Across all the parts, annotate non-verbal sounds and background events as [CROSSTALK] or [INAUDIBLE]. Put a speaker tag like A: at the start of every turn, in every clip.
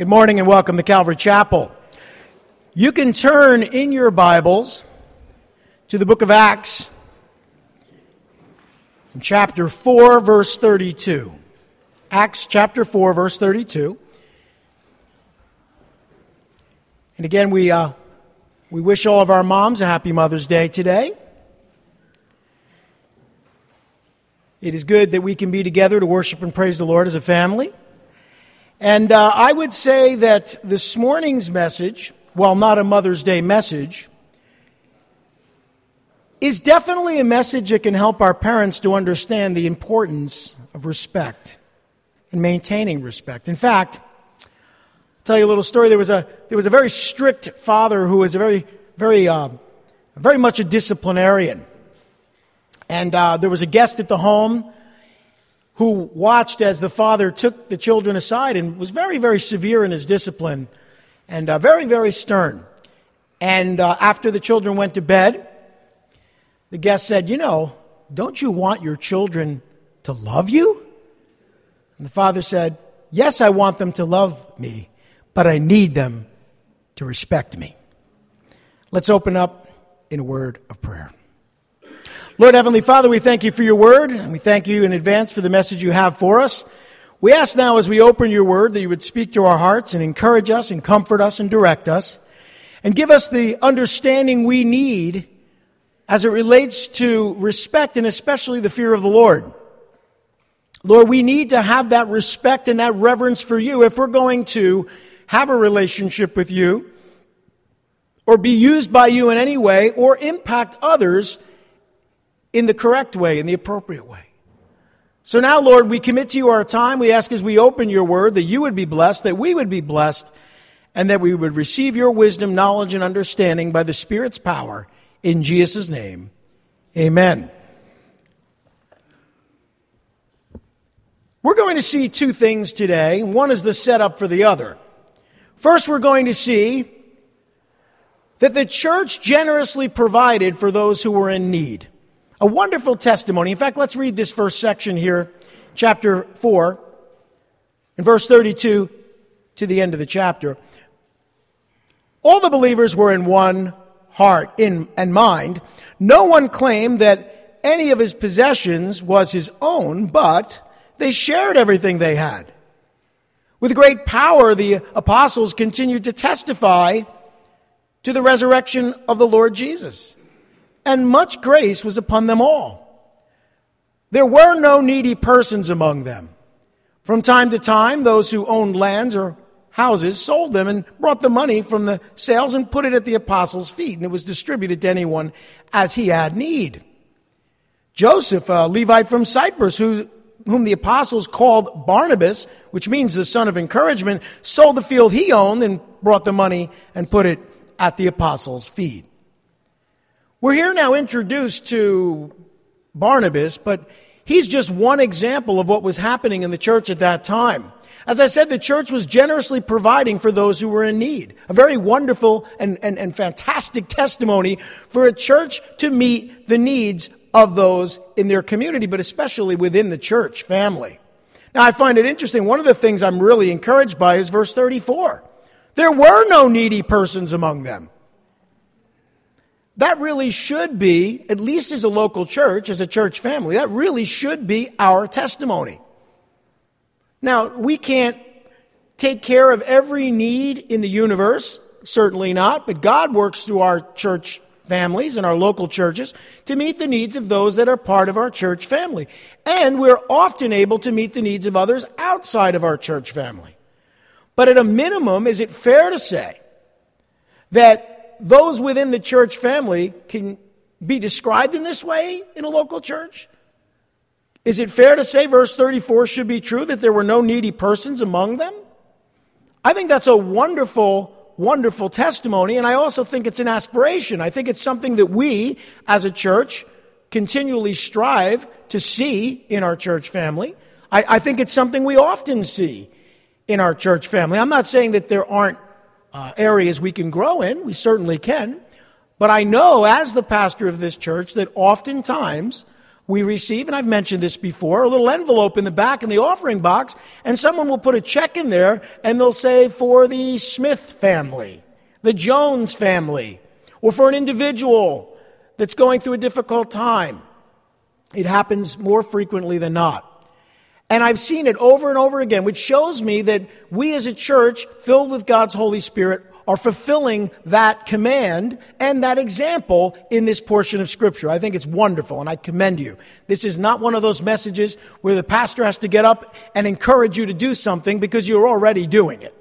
A: Good morning and welcome to Calvary Chapel. You can turn in your Bibles to the book of Acts, chapter 4, verse 32. Acts chapter 4, verse 32. And again, we, uh, we wish all of our moms a happy Mother's Day today. It is good that we can be together to worship and praise the Lord as a family. And uh, I would say that this morning's message, while not a Mother's Day message, is definitely a message that can help our parents to understand the importance of respect and maintaining respect. In fact, I'll tell you a little story. There was a, there was a very strict father who was a very, very, uh, very much a disciplinarian. And uh, there was a guest at the home who watched as the father took the children aside and was very, very severe in his discipline and uh, very, very stern. And uh, after the children went to bed, the guest said, You know, don't you want your children to love you? And the father said, Yes, I want them to love me, but I need them to respect me. Let's open up in a word of prayer. Lord Heavenly Father, we thank you for your word, and we thank you in advance for the message you have for us. We ask now as we open your word that you would speak to our hearts and encourage us and comfort us and direct us and give us the understanding we need as it relates to respect and especially the fear of the Lord. Lord, we need to have that respect and that reverence for you if we're going to have a relationship with you or be used by you in any way or impact others in the correct way, in the appropriate way. So now, Lord, we commit to you our time. We ask as we open your word that you would be blessed, that we would be blessed, and that we would receive your wisdom, knowledge, and understanding by the Spirit's power. In Jesus' name, amen. We're going to see two things today. One is the setup for the other. First, we're going to see that the church generously provided for those who were in need. A wonderful testimony. In fact, let's read this first section here, chapter 4, in verse 32 to the end of the chapter. All the believers were in one heart in, and mind. No one claimed that any of his possessions was his own, but they shared everything they had. With great power, the apostles continued to testify to the resurrection of the Lord Jesus and much grace was upon them all. There were no needy persons among them. From time to time, those who owned lands or houses sold them and brought the money from the sales and put it at the apostles' feet, and it was distributed to anyone as he had need. Joseph, a Levite from Cyprus, who, whom the apostles called Barnabas, which means the son of encouragement, sold the field he owned and brought the money and put it at the apostles' feet. We're here now introduced to Barnabas, but he's just one example of what was happening in the church at that time. As I said, the church was generously providing for those who were in need. A very wonderful and, and, and fantastic testimony for a church to meet the needs of those in their community, but especially within the church family. Now, I find it interesting. One of the things I'm really encouraged by is verse 34. There were no needy persons among them. That really should be, at least as a local church, as a church family, that really should be our testimony. Now, we can't take care of every need in the universe, certainly not, but God works through our church families and our local churches to meet the needs of those that are part of our church family. And we're often able to meet the needs of others outside of our church family. But at a minimum, is it fair to say that those within the church family can be described in this way in a local church? Is it fair to say verse 34 should be true that there were no needy persons among them? I think that's a wonderful, wonderful testimony, and I also think it's an aspiration. I think it's something that we, as a church, continually strive to see in our church family. I, I think it's something we often see in our church family. I'm not saying that there aren't uh, areas we can grow in. We certainly can. But I know, as the pastor of this church, that oftentimes we receive, and I've mentioned this before, a little envelope in the back in the offering box, and someone will put a check in there and they'll say for the Smith family, the Jones family, or for an individual that's going through a difficult time. It happens more frequently than not. And I've seen it over and over again, which shows me that we as a church filled with God's Holy Spirit are fulfilling that command and that example in this portion of Scripture. I think it's wonderful, and I commend you. This is not one of those messages where the pastor has to get up and encourage you to do something because you're already doing it.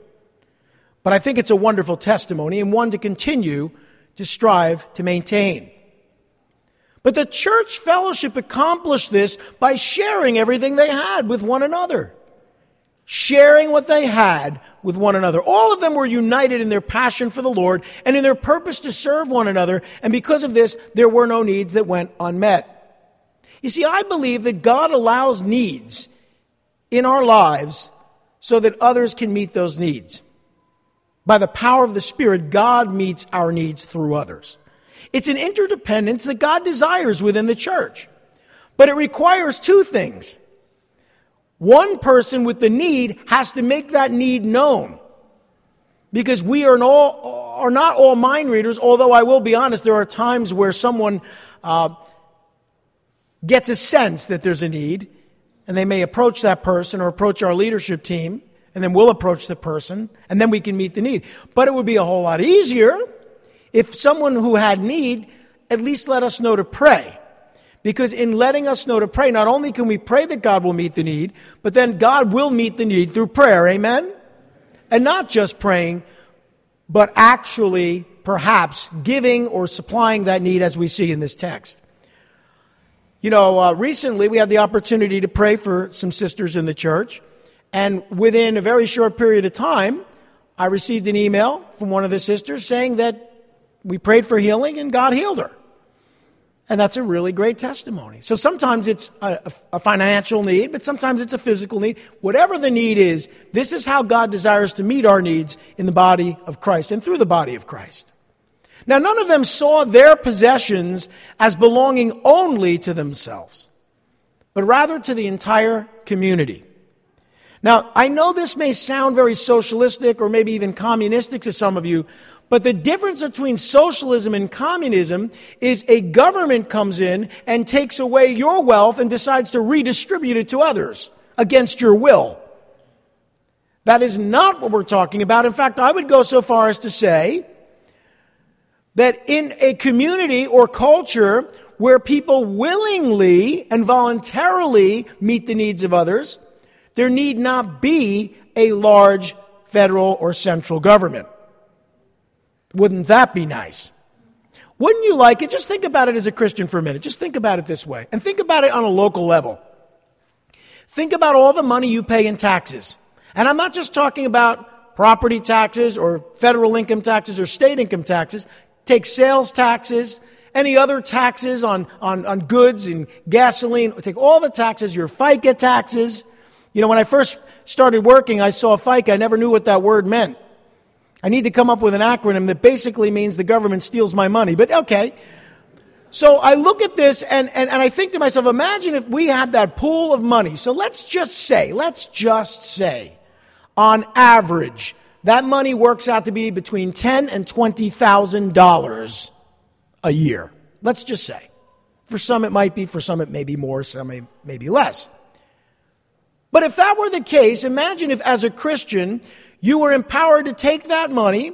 A: But I think it's a wonderful testimony and one to continue to strive to maintain. But the church fellowship accomplished this by sharing everything they had with one another sharing what they had with one another. All of them were united in their passion for the Lord and in their purpose to serve one another, and because of this, there were no needs that went unmet. You see, I believe that God allows needs in our lives so that others can meet those needs. By the power of the Spirit, God meets our needs through others. It's an interdependence that God desires within the church. But it requires two things one person with the need has to make that need known. Because we are, all, are not all mind readers, although I will be honest, there are times where someone uh, gets a sense that there's a need, and they may approach that person or approach our leadership team, and then we'll approach the person, and then we can meet the need. But it would be a whole lot easier if someone who had need at least let us know to pray. Because in letting us know to pray, not only can we pray that God will meet the need, but then God will meet the need through prayer. Amen? And not just praying, but actually perhaps giving or supplying that need as we see in this text. You know, uh, recently we had the opportunity to pray for some sisters in the church, and within a very short period of time, I received an email from one of the sisters saying that we prayed for healing and God healed her. And that's a really great testimony. So sometimes it's a, a, financial need, but sometimes it's a physical need. Whatever the need is, this is how God desires to meet our needs in the body of Christ and through the body of Christ. Now, none of them saw their possessions as belonging only to themselves, but rather to the entire community. Now, I know this may sound very socialistic or maybe even communistic to some of you, but the difference between socialism and communism is a government comes in and takes away your wealth and decides to redistribute it to others against your will. That is not what we're talking about. In fact, I would go so far as to say that in a community or culture where people willingly and voluntarily meet the needs of others, there need not be a large federal or central government. Wouldn't that be nice? Wouldn't you like it? Just think about it as a Christian for a minute. Just think about it this way. And think about it on a local level. Think about all the money you pay in taxes. And I'm not just talking about property taxes or federal income taxes or state income taxes. Take sales taxes, any other taxes on, on, on goods and gasoline. Take all the taxes, your FICA taxes. You know, when I first started working, I saw FICA. I never knew what that word meant. I need to come up with an acronym that basically means the government steals my money, but okay. So I look at this and, and, and I think to myself, imagine if we had that pool of money. So let's just say, let's just say, on average, that money works out to be between ten and twenty thousand dollars a year. Let's just say. For some it might be, for some it may be more, some may, may be less. But if that were the case, imagine if as a Christian you were empowered to take that money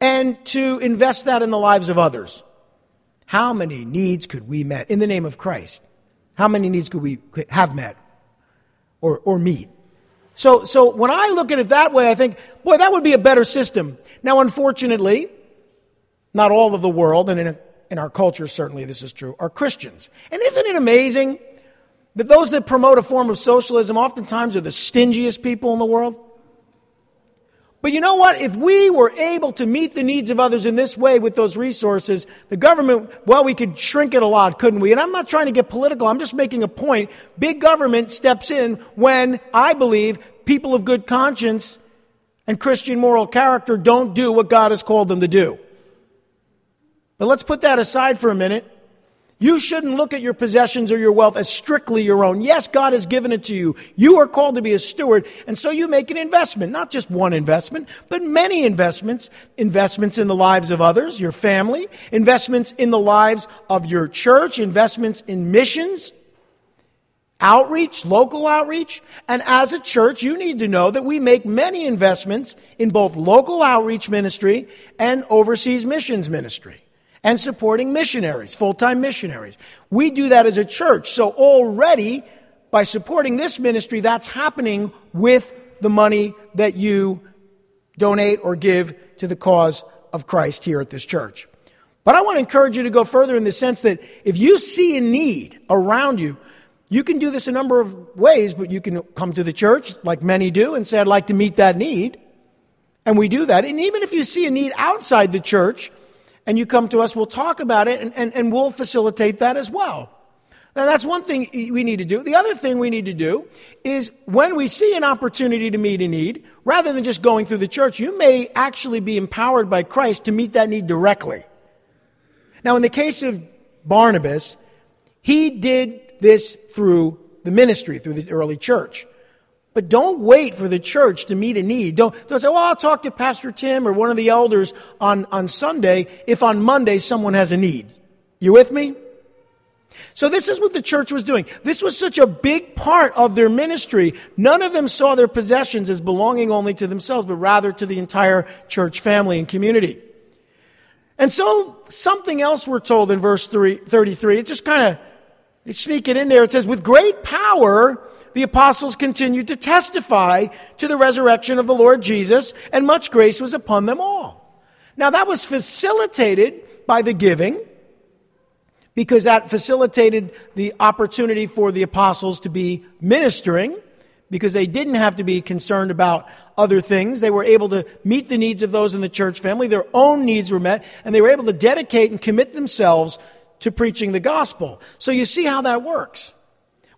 A: and to invest that in the lives of others. How many needs could we met in the name of Christ? How many needs could we have met or, or meet? So, so when I look at it that way, I think, boy, that would be a better system. Now, unfortunately, not all of the world, and in, a, in our culture, certainly this is true, are Christians. And isn't it amazing that those that promote a form of socialism oftentimes are the stingiest people in the world? But you know what? If we were able to meet the needs of others in this way with those resources, the government, well, we could shrink it a lot, couldn't we? And I'm not trying to get political. I'm just making a point. Big government steps in when I believe people of good conscience and Christian moral character don't do what God has called them to do. But let's put that aside for a minute. You shouldn't look at your possessions or your wealth as strictly your own. Yes, God has given it to you. You are called to be a steward, and so you make an investment, not just one investment, but many investments. Investments in the lives of others, your family, investments in the lives of your church, investments in missions, outreach, local outreach. And as a church, you need to know that we make many investments in both local outreach ministry and overseas missions ministry and supporting missionaries, full time missionaries. We do that as a church. So already, by supporting this ministry, that's happening with the money that you donate or give to the cause of Christ here at this church. But I want to encourage you to go further in the sense that if you see a need around you, you can do this a number of ways, but you can come to the church, like many do, and say, I'd like to meet that need. And we do that. And even if you see a need outside the church, and you come to us, we'll talk about it and, and, and we'll facilitate that as well. Now, that's one thing we need to do. The other thing we need to do is when we see an opportunity to meet a need, rather than just going through the church, you may actually be empowered by Christ to meet that need directly. Now, in the case of Barnabas, he did this through the ministry, through the early church. But don't wait for the church to meet a need. Don't, don't say, well, I'll talk to Pastor Tim or one of the elders on, on Sunday if on Monday someone has a need. You with me? So this is what the church was doing. This was such a big part of their ministry. None of them saw their possessions as belonging only to themselves, but rather to the entire church family and community. And so something else we're told in verse 33, it just kind of sneak it in there. It says, with great power, the apostles continued to testify to the resurrection of the Lord Jesus, and much grace was upon them all. Now, that was facilitated by the giving, because that facilitated the opportunity for the apostles to be ministering, because they didn't have to be concerned about other things. They were able to meet the needs of those in the church family. Their own needs were met, and they were able to dedicate and commit themselves to preaching the gospel. So you see how that works.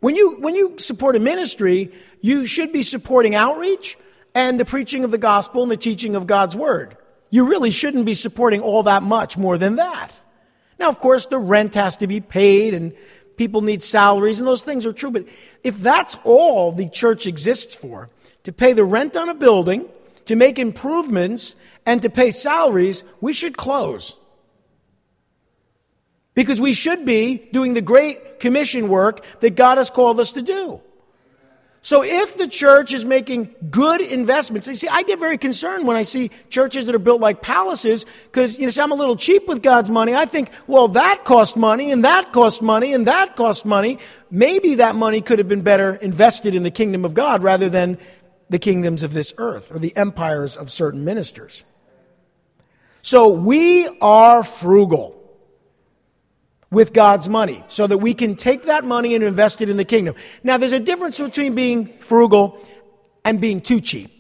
A: When you, when you support a ministry, you should be supporting outreach and the preaching of the gospel and the teaching of God's word. You really shouldn't be supporting all that much more than that. Now, of course, the rent has to be paid and people need salaries and those things are true. But if that's all the church exists for, to pay the rent on a building, to make improvements, and to pay salaries, we should close. Because we should be doing the great commission work that God has called us to do. So if the church is making good investments, you see, I get very concerned when I see churches that are built like palaces because, you know, see, I'm a little cheap with God's money. I think, well, that cost money and that cost money and that cost money. Maybe that money could have been better invested in the kingdom of God rather than the kingdoms of this earth or the empires of certain ministers. So we are frugal with God's money so that we can take that money and invest it in the kingdom. Now, there's a difference between being frugal and being too cheap.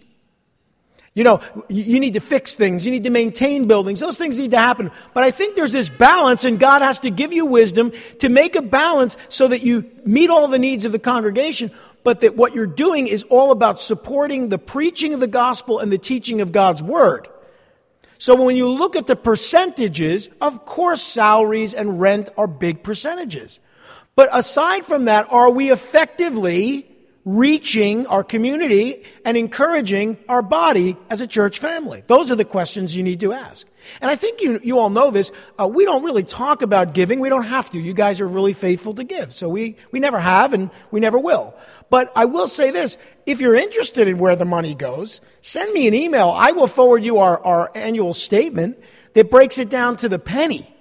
A: You know, you need to fix things, you need to maintain buildings, those things need to happen. But I think there's this balance, and God has to give you wisdom to make a balance so that you meet all the needs of the congregation, but that what you're doing is all about supporting the preaching of the gospel and the teaching of God's word. So when you look at the percentages, of course, salaries and rent are big percentages. But aside from that, are we effectively reaching our community and encouraging our body as a church family? Those are the questions you need to ask. And I think you, you all know this. Uh, we don't really talk about giving. We don't have to. You guys are really faithful to give. So we, we never have and we never will. But I will say this. If you're interested in where the money goes, send me an email. I will forward you our, our annual statement that breaks it down to the penny,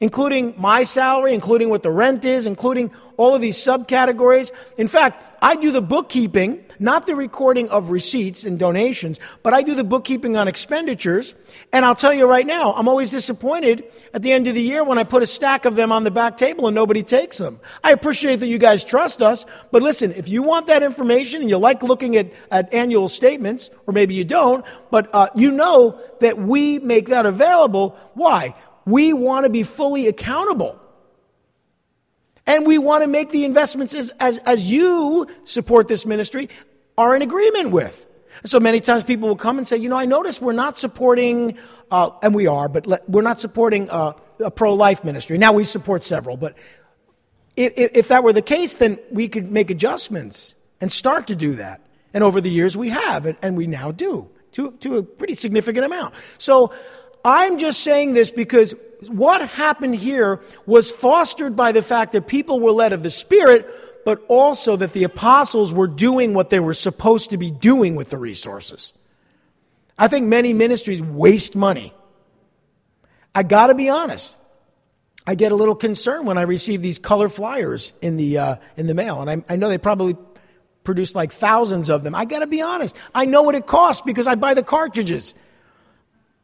A: including my salary, including what the rent is, including all of these subcategories. In fact, I do the bookkeeping not the recording of receipts and donations, but I do the bookkeeping on expenditures. And I'll tell you right now, I'm always disappointed at the end of the year when I put a stack of them on the back table and nobody takes them. I appreciate that you guys trust us, but listen, if you want that information and you like looking at, at annual statements, or maybe you don't, but uh, you know that we make that available. Why? We want to be fully accountable. And we want to make the investments as, as, as you support this ministry are in agreement with. So many times people will come and say, you know, I notice we're not supporting, uh, and we are, but le- we're not supporting uh, a pro life ministry. Now we support several, but if, if that were the case, then we could make adjustments and start to do that. And over the years, we have, and, and we now do to, to a pretty significant amount. So I'm just saying this because what happened here was fostered by the fact that people were led of the Spirit, but also that the apostles were doing what they were supposed to be doing with the resources. I think many ministries waste money. I got to be honest. I get a little concerned when I receive these color flyers in the, uh, in the mail. And I, I know they probably produce like thousands of them. I got to be honest. I know what it costs because I buy the cartridges.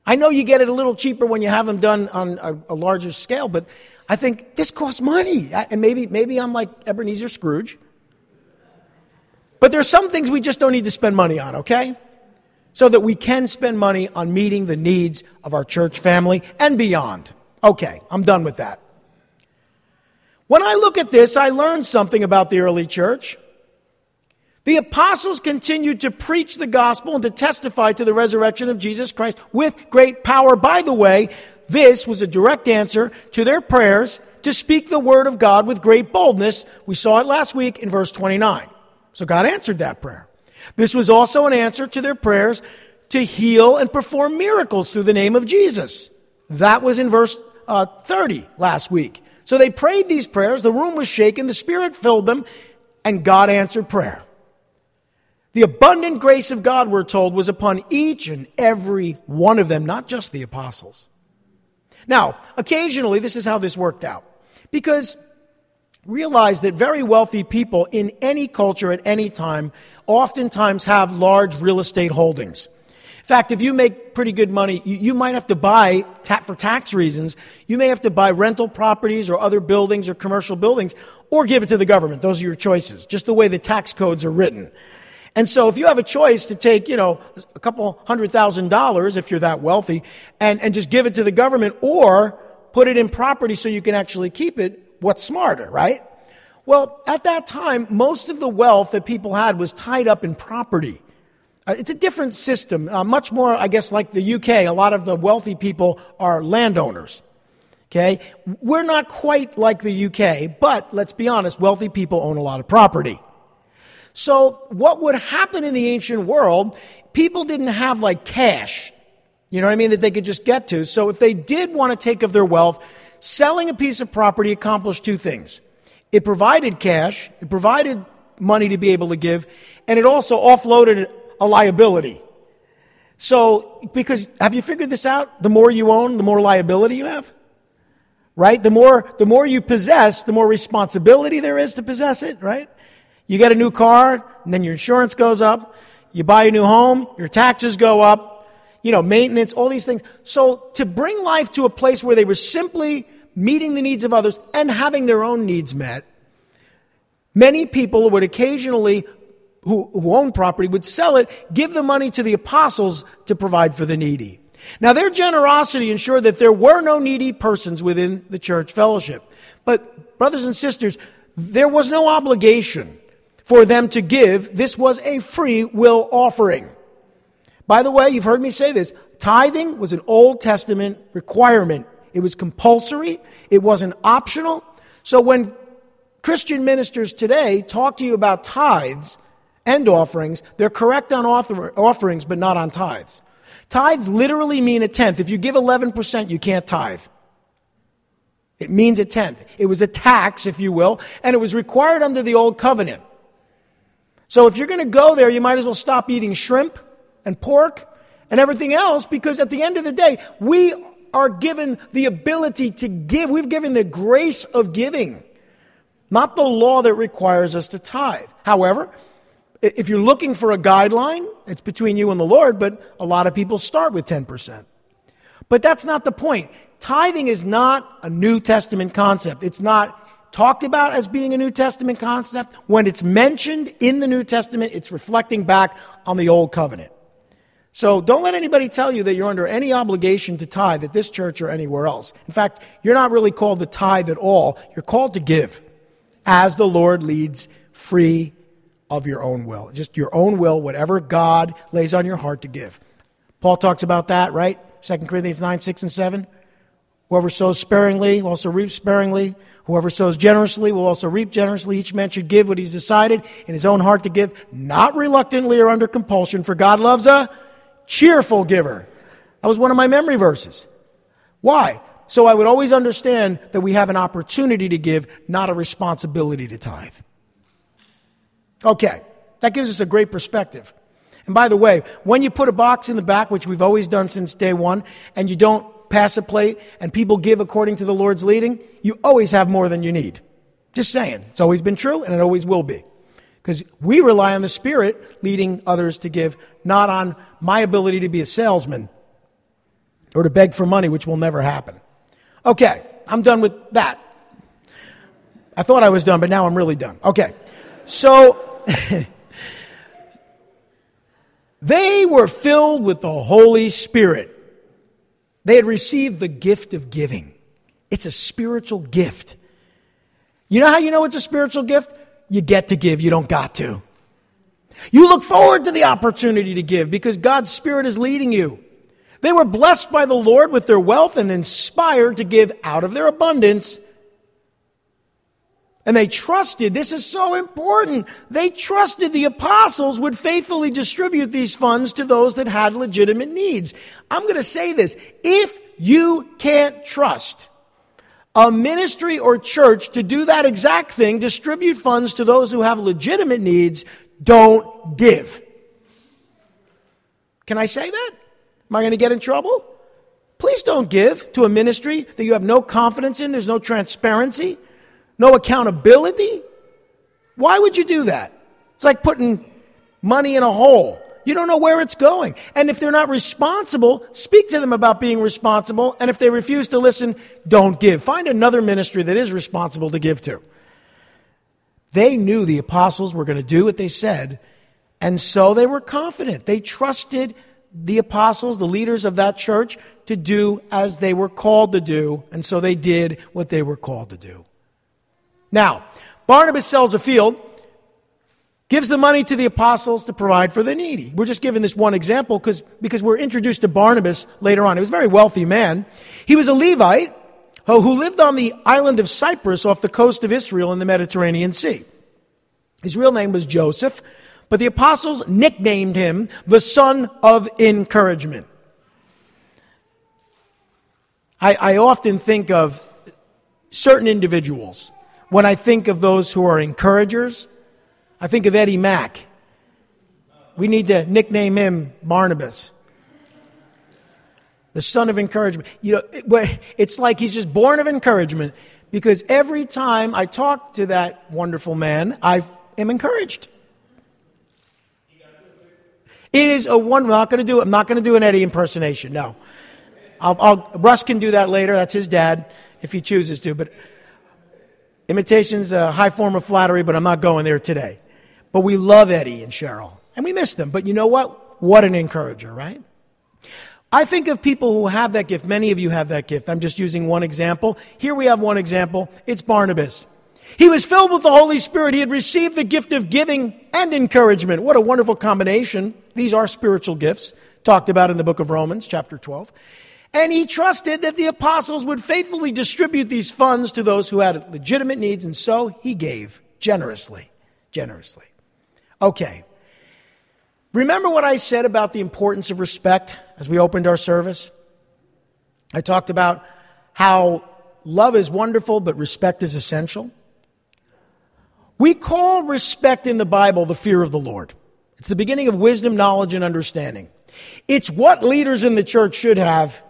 A: I know you get it a little cheaper when you have them done on a, a larger scale, but I think this costs money. And maybe, maybe I'm like Ebenezer Scrooge. But there's some things we just don't need to spend money on, okay? So that we can spend money on meeting the needs of our church family and beyond. Okay, I'm done with that. When I look at this, I learned something about the early church. The apostles continued to preach the gospel and to testify to the resurrection of Jesus Christ with great power. By the way, this was a direct answer to their prayers to speak the word of God with great boldness. We saw it last week in verse 29. So God answered that prayer. This was also an answer to their prayers to heal and perform miracles through the name of Jesus. That was in verse uh, 30 last week. So they prayed these prayers, the room was shaken, the Spirit filled them, and God answered prayer. The abundant grace of God, we're told, was upon each and every one of them, not just the apostles. Now, occasionally, this is how this worked out. Because realize that very wealthy people in any culture at any time oftentimes have large real estate holdings. In fact, if you make pretty good money, you, you might have to buy, ta- for tax reasons, you may have to buy rental properties or other buildings or commercial buildings or give it to the government. Those are your choices, just the way the tax codes are written. And so if you have a choice to take, you know, a couple hundred thousand dollars, if you're that wealthy, and, and just give it to the government or put it in property so you can actually keep it, what's smarter, right? Well, at that time, most of the wealth that people had was tied up in property. Uh, it's a different system, uh, much more, I guess, like the UK. A lot of the wealthy people are landowners. Okay? We're not quite like the UK, but let's be honest, wealthy people own a lot of property. So, what would happen in the ancient world, people didn't have like cash, you know what I mean, that they could just get to. So, if they did want to take of their wealth, selling a piece of property accomplished two things it provided cash, it provided money to be able to give, and it also offloaded a liability. So, because have you figured this out? The more you own, the more liability you have. Right? The more, the more you possess, the more responsibility there is to possess it, right? You get a new car, and then your insurance goes up. You buy a new home, your taxes go up, you know, maintenance, all these things. So to bring life to a place where they were simply meeting the needs of others and having their own needs met, many people would occasionally, who, who own property, would sell it, give the money to the apostles to provide for the needy. Now, their generosity ensured that there were no needy persons within the church fellowship. But, brothers and sisters, there was no obligation for them to give. This was a free will offering. By the way, you've heard me say this tithing was an Old Testament requirement, it was compulsory, it wasn't optional. So when Christian ministers today talk to you about tithes and offerings, they're correct on author- offerings, but not on tithes. Tithes literally mean a tenth. If you give 11%, you can't tithe. It means a tenth. It was a tax, if you will, and it was required under the old covenant. So if you're going to go there, you might as well stop eating shrimp and pork and everything else because at the end of the day, we are given the ability to give. We've given the grace of giving, not the law that requires us to tithe. However, if you're looking for a guideline, it's between you and the Lord, but a lot of people start with 10%. But that's not the point. Tithing is not a New Testament concept. It's not talked about as being a New Testament concept, when it's mentioned in the New Testament, it's reflecting back on the Old Covenant. So don't let anybody tell you that you're under any obligation to tithe at this church or anywhere else. In fact, you're not really called to tithe at all. You're called to give as the Lord leads, free of your own will. Just your own will, whatever God lays on your heart to give. Paul talks about that, right? 2 Corinthians 9, 6, and 7. Whoever sows sparingly will also reap sparingly. Whoever sows generously will also reap generously. Each man should give what he's decided in his own heart to give, not reluctantly or under compulsion, for God loves a cheerful giver. That was one of my memory verses. Why? So I would always understand that we have an opportunity to give, not a responsibility to tithe. Okay, that gives us a great perspective. And by the way, when you put a box in the back, which we've always done since day one, and you don't pass a plate and people give according to the Lord's leading, you always have more than you need. Just saying. It's always been true and it always will be. Because we rely on the Spirit leading others to give, not on my ability to be a salesman or to beg for money, which will never happen. Okay, I'm done with that. I thought I was done, but now I'm really done. Okay, so [LAUGHS] they were filled with the Holy Spirit. They had received the gift of giving. It's a spiritual gift. You know how you know it's a spiritual gift? You get to give, you don't got to. You look forward to the opportunity to give because God's Spirit is leading you. They were blessed by the Lord with their wealth and inspired to give out of their abundance. And they trusted, this is so important, they trusted the apostles would faithfully distribute these funds to those that had legitimate needs. I'm going to say this. If you can't trust a ministry or church to do that exact thing, distribute funds to those who have legitimate needs, don't give. Can I say that? Am I going to get in trouble? Please don't give to a ministry that you have no confidence in, there's no transparency, no accountability. Why would you do that? It's like putting money in a hole. You don't know where it's going. And if they're not responsible, speak to them about being responsible. And if they refuse to listen, don't give. Find another ministry that is responsible to give to. They knew the apostles were going to do what they said, and so they were confident. They trusted the apostles, the leaders of that church, to do as they were called to do, and so they did what they were called to do. Now, Barnabas sells a field gives the money to the apostles to provide for the needy. We're just giving this one example because, we're introduced to Barnabas later on. He was a very wealthy man. He was a Levite who lived on the island of Cyprus off the coast of Israel in the Mediterranean Sea. His real name was Joseph, but the apostles nicknamed him the son of encouragement. I, I often think of certain individuals when I think of those who are encouragers I think of Eddie Mack. We need to nickname him Barnabas. The son of encouragement. You know, it's like he's just born of encouragement because every time I talk to that wonderful man, I am encouraged. It is a one. I'm not going to do. I'm not going to do an Eddie impersonation. No, I'll, I'll, Russ can do that later. That's his dad if he chooses to. But imitation's a high form of flattery, but I'm not going there today. But we love Eddie and Cheryl, and we miss them. But you know what? What an encourager, right? I think of people who have that gift. Many of you have that gift. I'm just using one example. Here we have one example. It's Barnabas. He was filled with the Holy Spirit. He had received the gift of giving and encouragement. What a wonderful combination. These are spiritual gifts, talked about in the book of Romans, chapter 12. And he trusted that the apostles would faithfully distribute these funds to those who had legitimate needs, and so he gave generously. Generously. Okay. Remember what I said about the importance of respect as we opened our service? I talked about how love is wonderful, but respect is essential. We call respect in the Bible the fear of the Lord. It's the beginning of wisdom, knowledge, and understanding. It's what leaders in the church should have,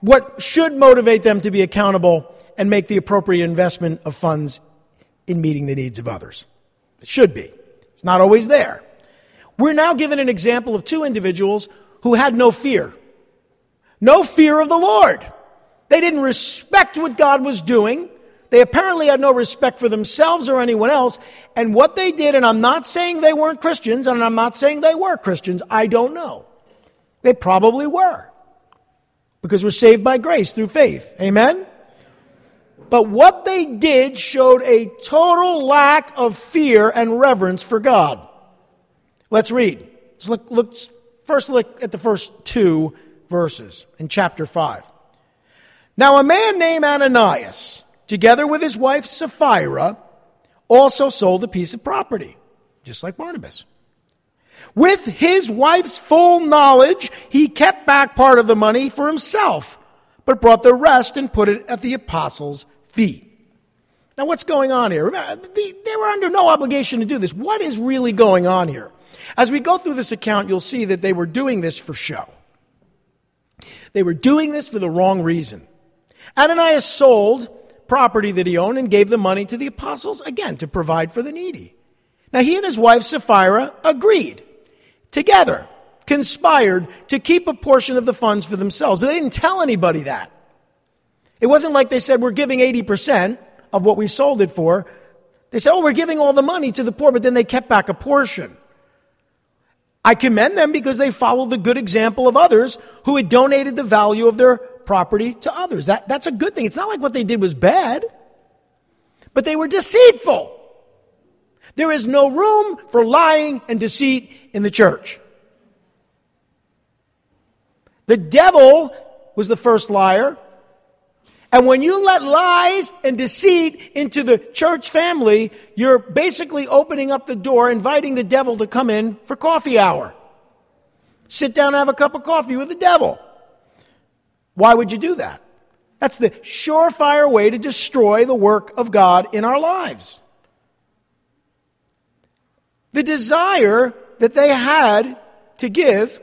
A: what should motivate them to be accountable and make the appropriate investment of funds in meeting the needs of others. It should be. It's not always there. We're now given an example of two individuals who had no fear. No fear of the Lord. They didn't respect what God was doing. They apparently had no respect for themselves or anyone else. And what they did, and I'm not saying they weren't Christians, and I'm not saying they were Christians, I don't know. They probably were. Because we're saved by grace through faith. Amen? But what they did showed a total lack of fear and reverence for God. Let's read. Let's look, look, first look at the first two verses in chapter 5. Now, a man named Ananias, together with his wife Sapphira, also sold a piece of property, just like Barnabas. With his wife's full knowledge, he kept back part of the money for himself, but brought the rest and put it at the apostles' feet. Now, what's going on here? They were under no obligation to do this. What is really going on here? As we go through this account, you'll see that they were doing this for show. They were doing this for the wrong reason. Ananias sold property that he owned and gave the money to the apostles, again, to provide for the needy. Now, he and his wife Sapphira agreed together, conspired to keep a portion of the funds for themselves, but they didn't tell anybody that. It wasn't like they said, We're giving 80% of what we sold it for. They said, Oh, we're giving all the money to the poor, but then they kept back a portion. I commend them because they followed the good example of others who had donated the value of their property to others. That, that's a good thing. It's not like what they did was bad, but they were deceitful. There is no room for lying and deceit in the church. The devil was the first liar. And when you let lies and deceit into the church family, you're basically opening up the door, inviting the devil to come in for coffee hour. Sit down and have a cup of coffee with the devil. Why would you do that? That's the surefire way to destroy the work of God in our lives. The desire that they had to give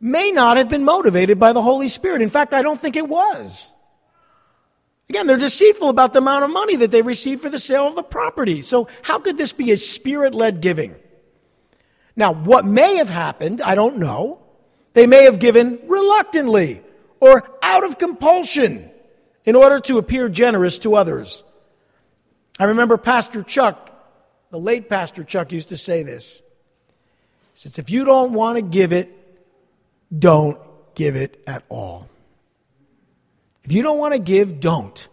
A: may not have been motivated by the Holy Spirit. In fact, I don't think it was. Again, they're deceitful about the amount of money that they received for the sale of the property. So, how could this be a spirit led giving? Now, what may have happened, I don't know. They may have given reluctantly or out of compulsion in order to appear generous to others. I remember Pastor Chuck, the late Pastor Chuck, used to say this. He says, If you don't want to give it, don't give it at all. If you don't want to give, don't.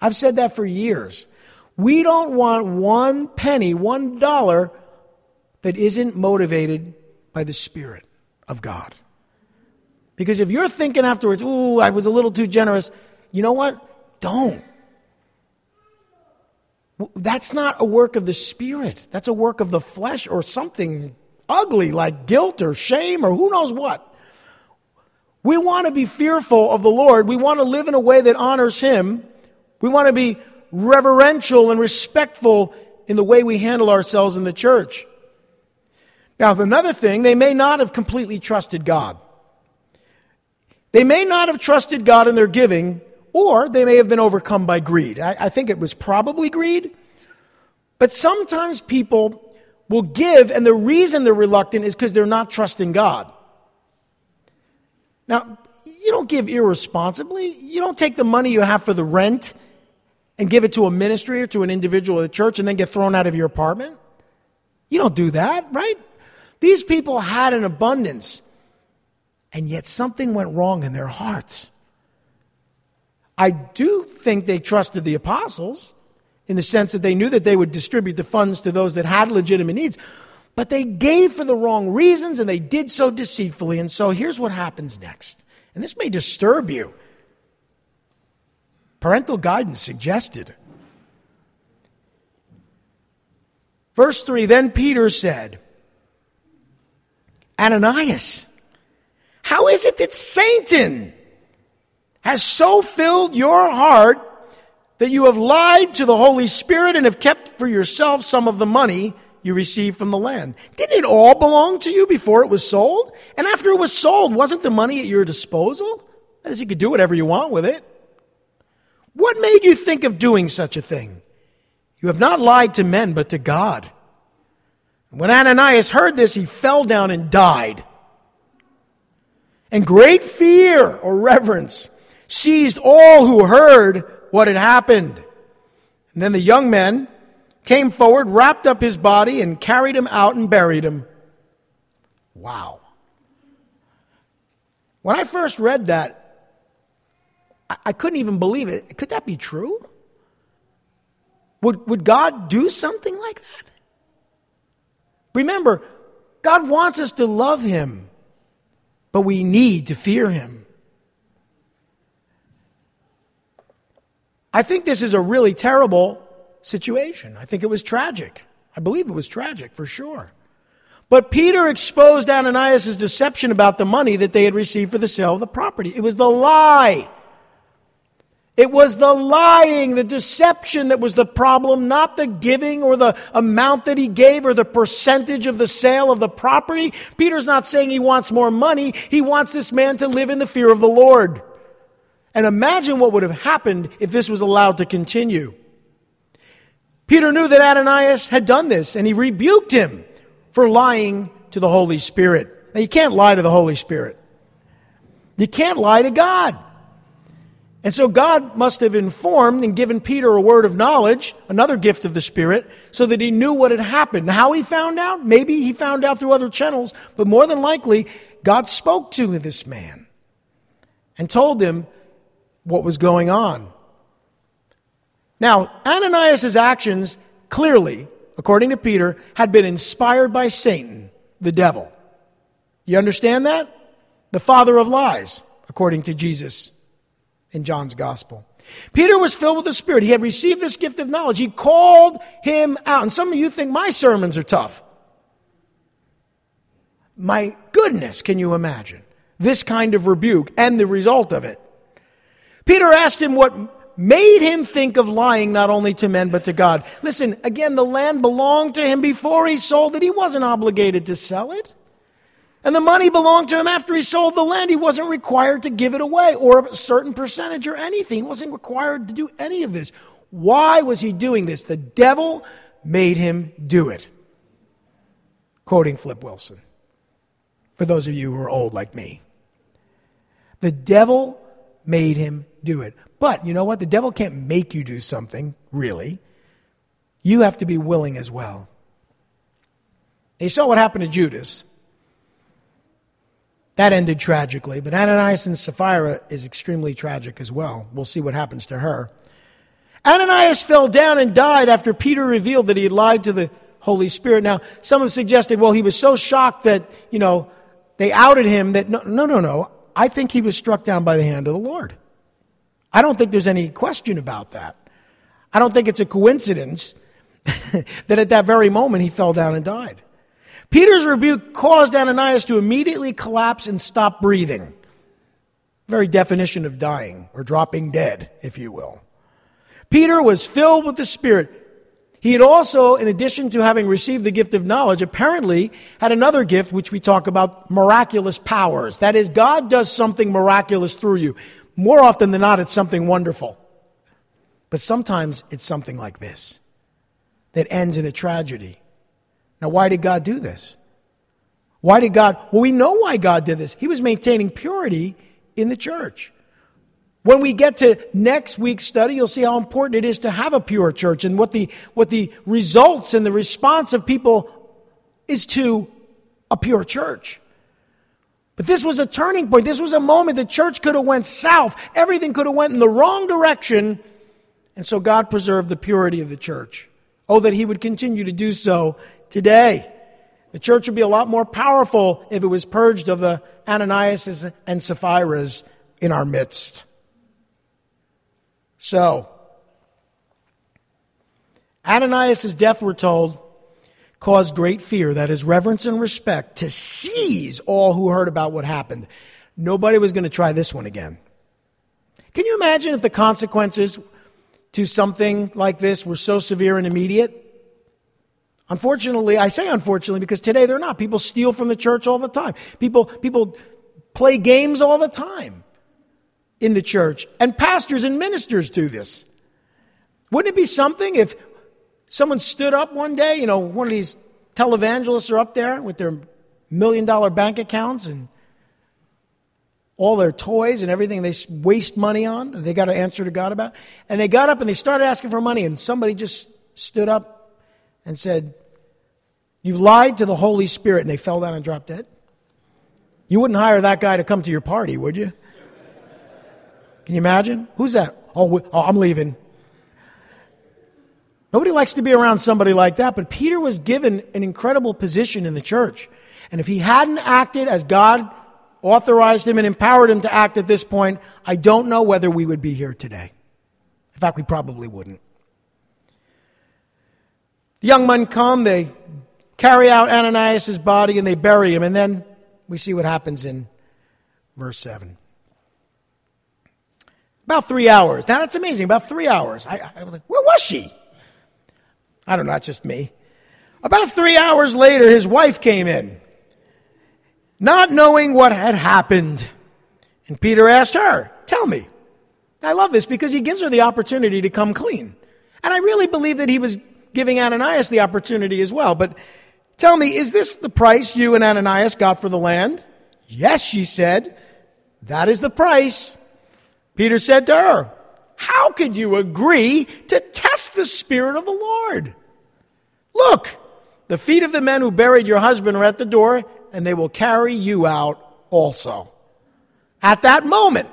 A: I've said that for years. We don't want one penny, one dollar that isn't motivated by the Spirit of God. Because if you're thinking afterwards, ooh, I was a little too generous, you know what? Don't. That's not a work of the Spirit. That's a work of the flesh or something ugly like guilt or shame or who knows what. We want to be fearful of the Lord. We want to live in a way that honors Him. We want to be reverential and respectful in the way we handle ourselves in the church. Now, another thing, they may not have completely trusted God. They may not have trusted God in their giving, or they may have been overcome by greed. I, I think it was probably greed. But sometimes people will give, and the reason they're reluctant is because they're not trusting God. Now, you don't give irresponsibly. You don't take the money you have for the rent and give it to a ministry or to an individual at the church and then get thrown out of your apartment. You don't do that, right? These people had an abundance, and yet something went wrong in their hearts. I do think they trusted the apostles in the sense that they knew that they would distribute the funds to those that had legitimate needs. But they gave for the wrong reasons and they did so deceitfully. And so here's what happens next. And this may disturb you. Parental guidance suggested. Verse 3 Then Peter said, Ananias, how is it that Satan has so filled your heart that you have lied to the Holy Spirit and have kept for yourself some of the money you received from the land. Didn't it all belong to you before it was sold? And after it was sold, wasn't the money at your disposal? That is, you could do whatever you want with it. What made you think of doing such a thing? You have not lied to men, but to God. When Ananias heard this, he fell down and died. And great fear or reverence seized all who heard what had happened. And then the young men came forward, wrapped up his body, and carried him out and buried him. Wow. When I first read that, I, couldn't even believe it. Could that be true? Would, would God do something like that? Remember, God wants us to love Him, but we need to fear Him. I think this is a really terrible situation. I think it was tragic. I believe it was tragic for sure. But Peter exposed Ananias' deception about the money that they had received for the sale of the property. It was the lie. It was the lying, the deception that was the problem, not the giving or the amount that he gave or the percentage of the sale of the property. Peter's not saying he wants more money. He wants this man to live in the fear of the Lord. And imagine what would have happened if this was allowed to continue. Peter knew that Ananias had done this and he rebuked him for lying to the Holy Spirit. Now, you can't lie to the Holy Spirit. You can't lie to God. And so God must have informed and given Peter a word of knowledge, another gift of the Spirit, so that he knew what had happened. How he found out? Maybe he found out through other channels, but more than likely, God spoke to this man and told him what was going on. Now, Ananias' actions clearly, according to Peter, had been inspired by Satan, the devil. You understand that? The father of lies, according to Jesus in John's gospel. Peter was filled with the Spirit. He had received this gift of knowledge. He called him out. And some of you think my sermons are tough. My goodness, can you imagine this kind of rebuke and the result of it? Peter asked him what made him think of lying not only to men but to God. Listen, again, the land belonged to him before he sold it. He wasn't obligated to sell it. And the money belonged to him after he sold the land. He wasn't required to give it away or a certain percentage or anything. He wasn't required to do any of this. Why was he doing this? The devil made him do it. Quoting Flip Wilson. For those of you who are old like me. The devil made him do it. But you know what? The devil can't make you do something, really. You have to be willing as well. They saw what happened to Judas. That ended tragically, but Ananias and Sapphira is extremely tragic as well. We'll see what happens to her. Ananias fell down and died after Peter revealed that he had lied to the Holy Spirit. Now, some have suggested, well, he was so shocked that, you know, they outed him that no, no, no, no. I think he was struck down by the hand of the Lord. I don't think there's any question about that. I don't think it's a coincidence [LAUGHS] that at that very moment he fell down and died. Peter's rebuke caused Ananias to immediately collapse and stop breathing. Very definition of dying, or dropping dead, if you will. Peter was filled with the Spirit. He had also, in addition to having received the gift of knowledge, apparently had another gift which we talk about miraculous powers. That is, God does something miraculous through you. More often than not, it's something wonderful. But sometimes it's something like this that ends in a tragedy. Now, why did God do this? Why did God? Well, we know why God did this. He was maintaining purity in the church. When we get to next week's study, you'll see how important it is to have a pure church and what the, what the results and the response of people is to a pure church. But this was a turning point. This was a moment the church could have went south. Everything could have went in the wrong direction. And so God preserved the purity of the church. Oh, that he would continue to do so today. The church would be a lot more powerful if it was purged of the Ananias and Sapphira's in our midst. So, Ananias' death, we're told, caused great fear, that is, reverence and respect, to seize all who heard about what happened. Nobody was going to try this one again. Can you imagine if the consequences to something like this were so severe and immediate? Unfortunately, I say unfortunately because today they're not. People steal from the church all the time. People, people play games all the time in the church. And pastors and ministers do this. Wouldn't it be something if someone stood up one day, you know, one of these televangelists are up there with their million dollar bank accounts and all their toys and everything they waste money on, they got to answer to God about. And they got up and they started asking for money, and somebody just stood up and said, You lied to the Holy Spirit, and they fell down and dropped dead? You wouldn't hire that guy to come to your party, would you? Can you imagine? Who's that? Oh, oh, I'm leaving. Nobody likes to be around somebody like that, but Peter was given an incredible position in the church. And if he hadn't acted as God authorized him and empowered him to act at this point, I don't know whether we would be here today. In fact, we probably wouldn't. The young men come, they carry out Ananias' body, and they bury him. And then we see what happens in verse 7. About three hours. Now, that's amazing. About three hours. I, I was like, where was she? I don't know, it's just me. About three hours later, his wife came in, not knowing what had happened. And Peter asked her, Tell me. I love this because he gives her the opportunity to come clean. And I really believe that he was giving Ananias the opportunity as well. But tell me, is this the price you and Ananias got for the land? Yes, she said. That is the price. Peter said to her, How could you agree to test the Spirit of the Lord? Look, the feet of the men who buried your husband are at the door, and they will carry you out also. At that moment,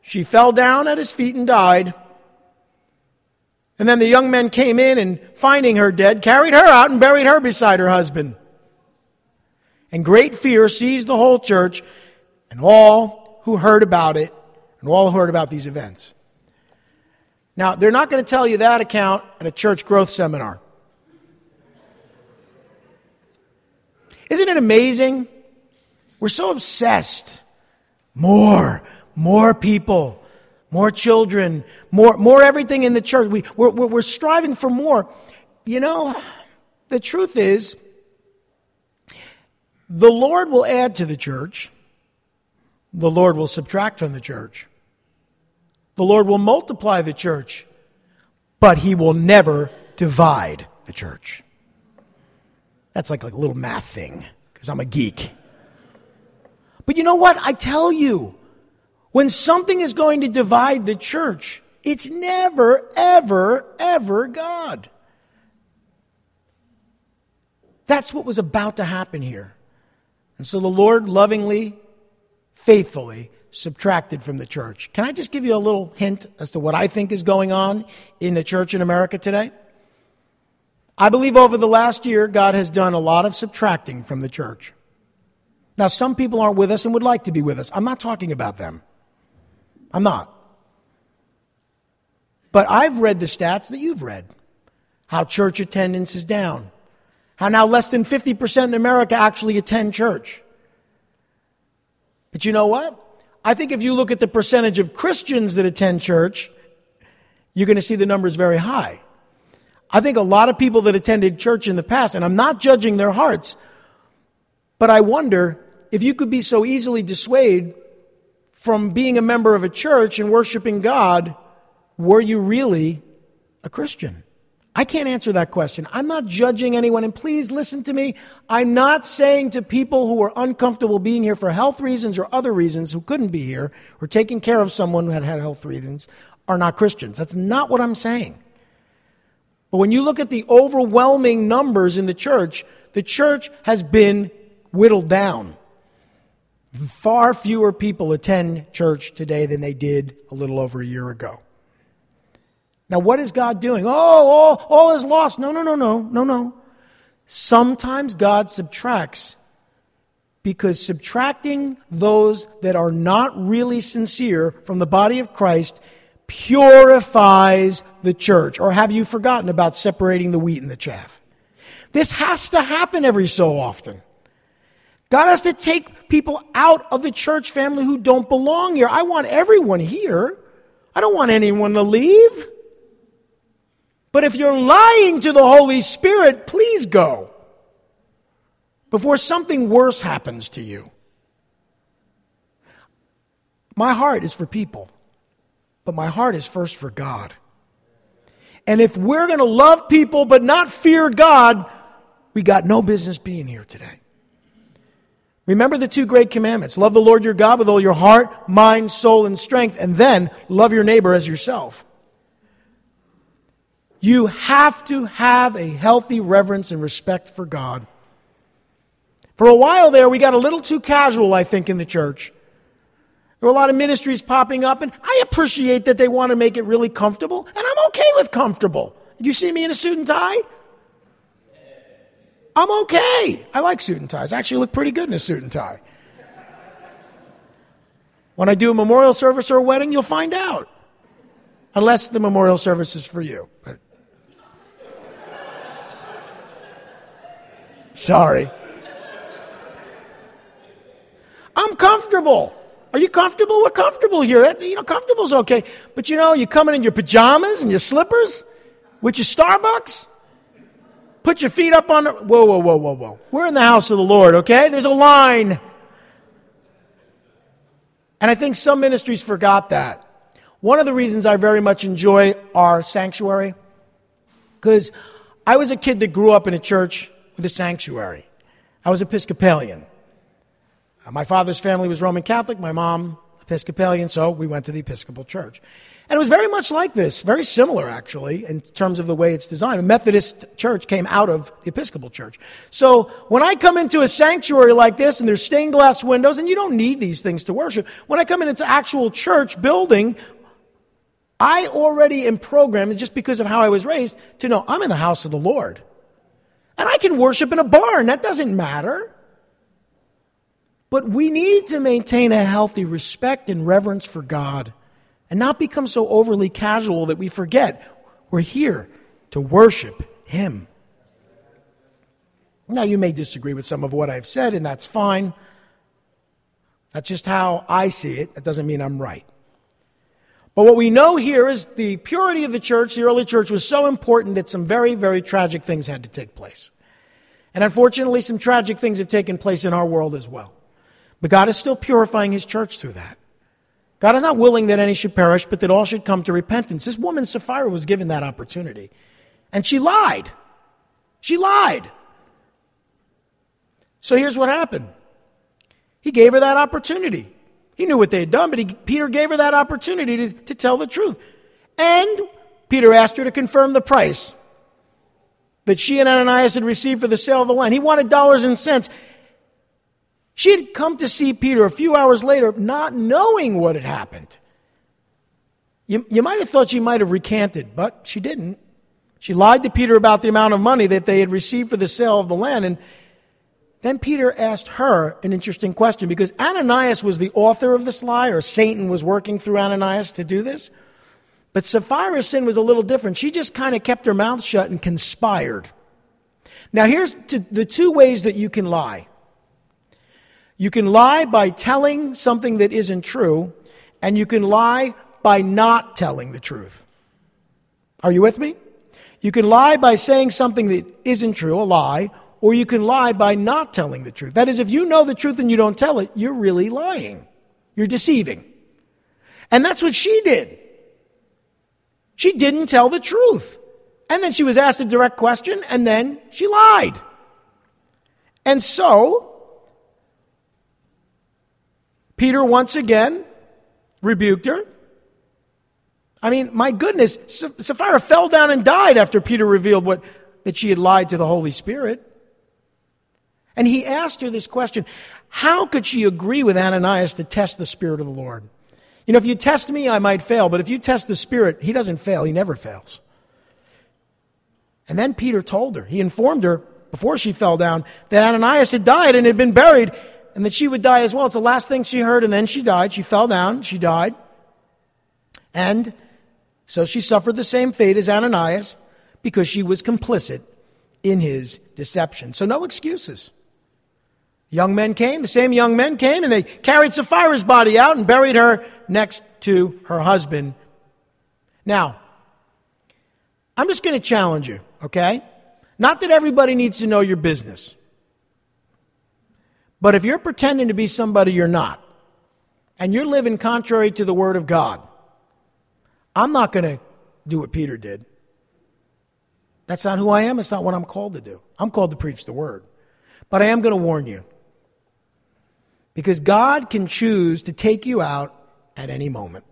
A: she fell down at his feet and died. And then the young men came in and, finding her dead, carried her out and buried her beside her husband. And great fear seized the whole church and all who heard about it and all who heard about these events. Now, they're not going to tell you that account at a church growth seminar. Isn't it amazing? We're so obsessed. More, more people, more children, more, more everything in the church. We, we're, we're striving for more. You know, the truth is, the Lord will add to the church, the Lord will subtract from the church. The Lord will multiply the church, but He will never divide the church. That's like, like a little math thing, because I'm a geek. But you know what? I tell you, when something is going to divide the church, it's never, ever, ever God. That's what was about to happen here. And so the Lord lovingly, faithfully subtracted from the church. Can I just give you a little hint as to what I think is going on in the church in America today? I believe over the last year, God has done a lot of subtracting from the church. Now, some people aren't with us and would like to be with us. I'm not talking about them. I'm not. But I've read the stats that you've read how church attendance is down, how now less than 50% in America actually attend church. But you know what? I think if you look at the percentage of Christians that attend church, you're going to see the numbers very high. I think a lot of people that attended church in the past, and I'm not judging their hearts, but I wonder if you could be so easily dissuaded from being a member of a church and worshiping God, were you really a Christian? I can't answer that question. I'm not judging anyone, and please listen to me. I'm not saying to people who are uncomfortable being here for health reasons or other reasons who couldn't be here or taking care of someone who had had health reasons are not Christians. That's not what I'm saying. But when you look at the overwhelming numbers in the church, the church has been whittled down. Far fewer people attend church today than they did a little over a year ago. Now, what is God doing? Oh, all, all is lost. No, no, no, no, no, no. Sometimes God subtracts because subtracting those that are not really sincere from the body of Christ purifies the church. Or have you forgotten about separating the wheat and the chaff? This has to happen every so often. God has to take people out of the church family who don't belong here. I want everyone here. I don't want anyone to leave. But if you're lying to the Holy Spirit, please go before something worse happens to you. My heart is for people but my heart is first for God. And if we're going to love people but not fear God, we got no business being here today. Remember the two great commandments love the Lord your God with all your heart, mind, soul, and strength, and then love your neighbor as yourself. You have to have a healthy reverence and respect for God. For a while there, we got a little too casual, I think, in the church. There are a lot of ministries popping up, and I appreciate that they want to make it really comfortable, and I'm okay with comfortable. You see me in a suit and tie? I'm okay. I like suit and ties. I actually look pretty good in a suit and tie. When I do a memorial service or a wedding, you'll find out. unless the memorial service is for you. But [LAUGHS] Sorry. I'm comfortable. Are you comfortable? We're comfortable here. That, you know, comfortable's okay. But you know, you're coming in your pajamas and your slippers with your Starbucks. Put your feet up on the. Whoa, whoa, whoa, whoa, whoa. We're in the house of the Lord, okay? There's a line. And I think some ministries forgot that. One of the reasons I very much enjoy our sanctuary, because I was a kid that grew up in a church with a sanctuary. I was Episcopalian. My father's family was Roman Catholic, my mom Episcopalian, so we went to the Episcopal Church. And it was very much like this, very similar actually, in terms of the way it's designed. A Methodist church came out of the Episcopal Church. So when I come into a sanctuary like this and there's stained glass windows, and you don't need these things to worship, when I come into actual church building, I already am programmed, just because of how I was raised, to know I'm in the house of the Lord. And I can worship in a barn, that doesn't matter. But we need to maintain a healthy respect and reverence for God and not become so overly casual that we forget we're here to worship Him. Now, you may disagree with some of what I've said, and that's fine. That's just how I see it. That doesn't mean I'm right. But what we know here is the purity of the church, the early church, was so important that some very, very tragic things had to take place. And unfortunately, some tragic things have taken place in our world as well. But God is still purifying His church through that. God is not willing that any should perish, but that all should come to repentance. This woman, Sapphira, was given that opportunity. And she lied. She lied. So here's what happened He gave her that opportunity. He knew what they had done, but he, Peter gave her that opportunity to, to tell the truth. And Peter asked her to confirm the price that she and Ananias had received for the sale of the land. He wanted dollars and cents. She had come to see Peter a few hours later, not knowing what had happened. You, you might have thought she might have recanted, but she didn't. She lied to Peter about the amount of money that they had received for the sale of the land, and then Peter asked her an interesting question because Ananias was the author of this lie, or Satan was working through Ananias to do this. But Sapphira's sin was a little different. She just kind of kept her mouth shut and conspired. Now, here's the two ways that you can lie you can lie by telling something that isn't true, and you can lie by not telling the truth. Are you with me? You can lie by saying something that isn't true, a lie, or you can lie by not telling the truth. That is, if you know the truth and you don't tell it, you're really lying. You're deceiving. And that's what she did. She didn't tell the truth. And then she was asked a direct question, and then she lied. And so, Peter once again rebuked her. I mean, my goodness, Sapphira fell down and died after Peter revealed what, that she had lied to the Holy Spirit. And he asked her this question How could she agree with Ananias to test the Spirit of the Lord? You know, if you test me, I might fail, but if you test the Spirit, he doesn't fail. He never fails. And then Peter told her, he informed her before she fell down that Ananias had died and had been buried and that she would die as well. It's the last thing she heard, and then she died. She fell down, she died. And so she suffered the same fate as Ananias because she was complicit in his deception. So no excuses. Young men came, the same young men came, and they carried Sapphira's body out and buried her next to her husband. Now, I'm just going to challenge you, okay? Not that everybody needs to know your business. But if you're pretending to be somebody you're not, and you're living contrary to the Word of God, I'm not going to do what Peter did. That's not who I am. It's not what I'm called to do. I'm called to preach the Word. But I am going to warn you. Because God can choose to take you out at any moment.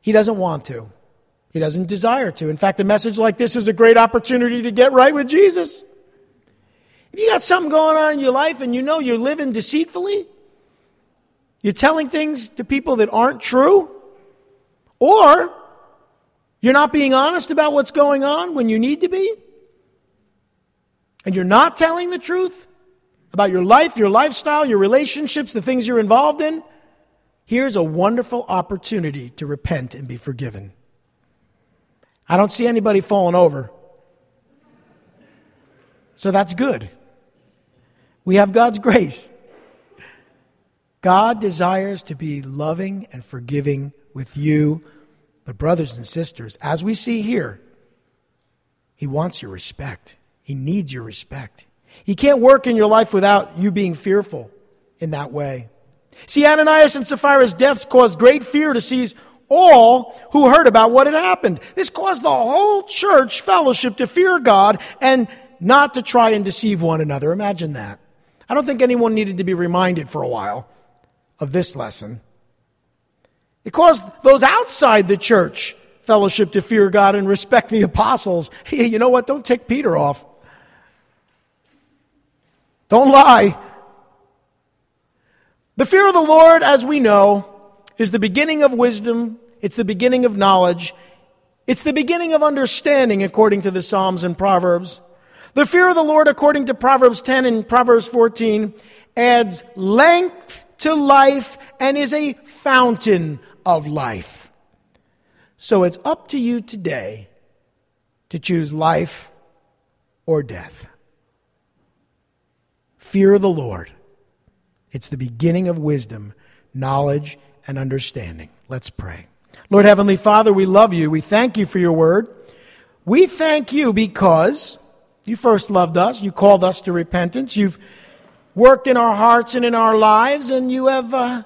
A: He doesn't want to. He doesn't desire to. In fact, a message like this is a great opportunity to get right with Jesus. If you got something going on in your life and you know you're living deceitfully, you're telling things to people that aren't true, or you're not being honest about what's going on when you need to be, and you're not telling the truth, about your life, your lifestyle, your relationships, the things you're involved in, Here's a wonderful opportunity to repent and be forgiven. I don't see anybody falling over. So that's good. We have God's grace. God desires to be loving and forgiving with you. But, brothers and sisters, as we see here, He wants your respect. He needs your respect. He can't work in your life without you being fearful in that way. See, Ananias and Sapphira's deaths caused great fear to seize all who heard about what had happened. This caused the whole church fellowship to fear God and not to try and deceive one another. Imagine that. I don't think anyone needed to be reminded for a while of this lesson. It caused those outside the church fellowship to fear God and respect the apostles. [LAUGHS] Hey, you know what? Don't take Peter off. Don't lie. The fear of the Lord, as we know, is the beginning of wisdom, it's the beginning of knowledge, it's the beginning of understanding, according to the Psalms and Proverbs. The fear of the Lord, according to Proverbs 10 and Proverbs 14, adds length to life and is a fountain of life. So it's up to you today to choose life or death. Fear of the Lord. It's the beginning of wisdom, knowledge, and understanding. Let's pray. Lord Heavenly Father, we love you. We thank you for your word. We thank you because you first loved us. You called us to repentance. You've worked in our hearts and in our lives, and you have uh,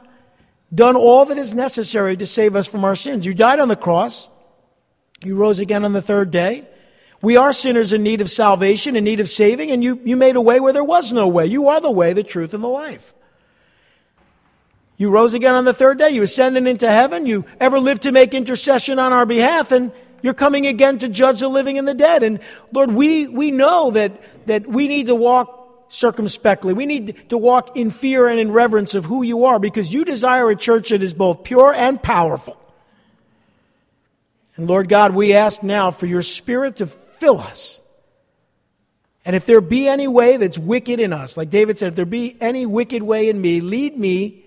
A: done all that is necessary to save us from our sins. You died on the cross. You rose again on the third day. We are sinners in need of salvation, in need of saving, and you, you made a way where there was no way. You are the way, the truth, and the life. You rose again on the third day. You ascended into heaven. You ever lived to make intercession on our behalf, and you're coming again to judge the living and the dead. And Lord, we, we know that, that we need to walk circumspectly. We need to walk in fear and in reverence of who you are because you desire a church that is both pure and powerful. And Lord God, we ask now for your spirit to fill us. And if there be any way that's wicked in us, like David said, if there be any wicked way in me, lead me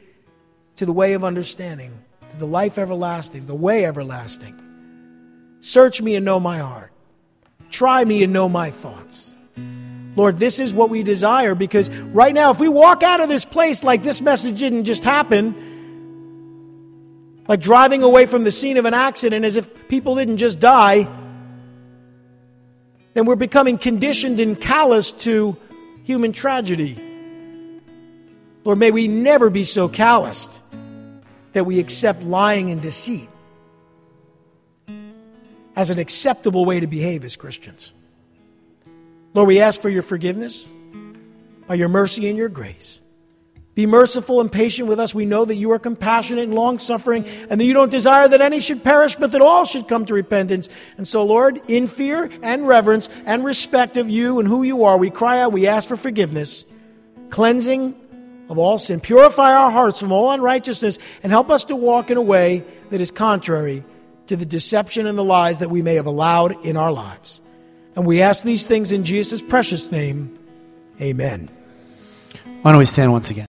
A: to the way of understanding, to the life everlasting, the way everlasting. Search me and know my heart. Try me and know my thoughts. Lord, this is what we desire because right now, if we walk out of this place like this message didn't just happen, like driving away from the scene of an accident as if people didn't just die, then we're becoming conditioned and callous to human tragedy. Lord, may we never be so calloused that we accept lying and deceit as an acceptable way to behave as Christians. Lord, we ask for your forgiveness by your mercy and your grace. Be merciful and patient with us. We know that you are compassionate and long suffering, and that you don't desire that any should perish, but that all should come to repentance. And so, Lord, in fear and reverence and respect of you and who you are, we cry out, we ask for forgiveness, cleansing of all sin. Purify our hearts from all unrighteousness, and help us to walk in a way that is contrary to the deception and the lies that we may have allowed in our lives. And we ask these things in Jesus' precious name. Amen.
B: Why don't we stand once again?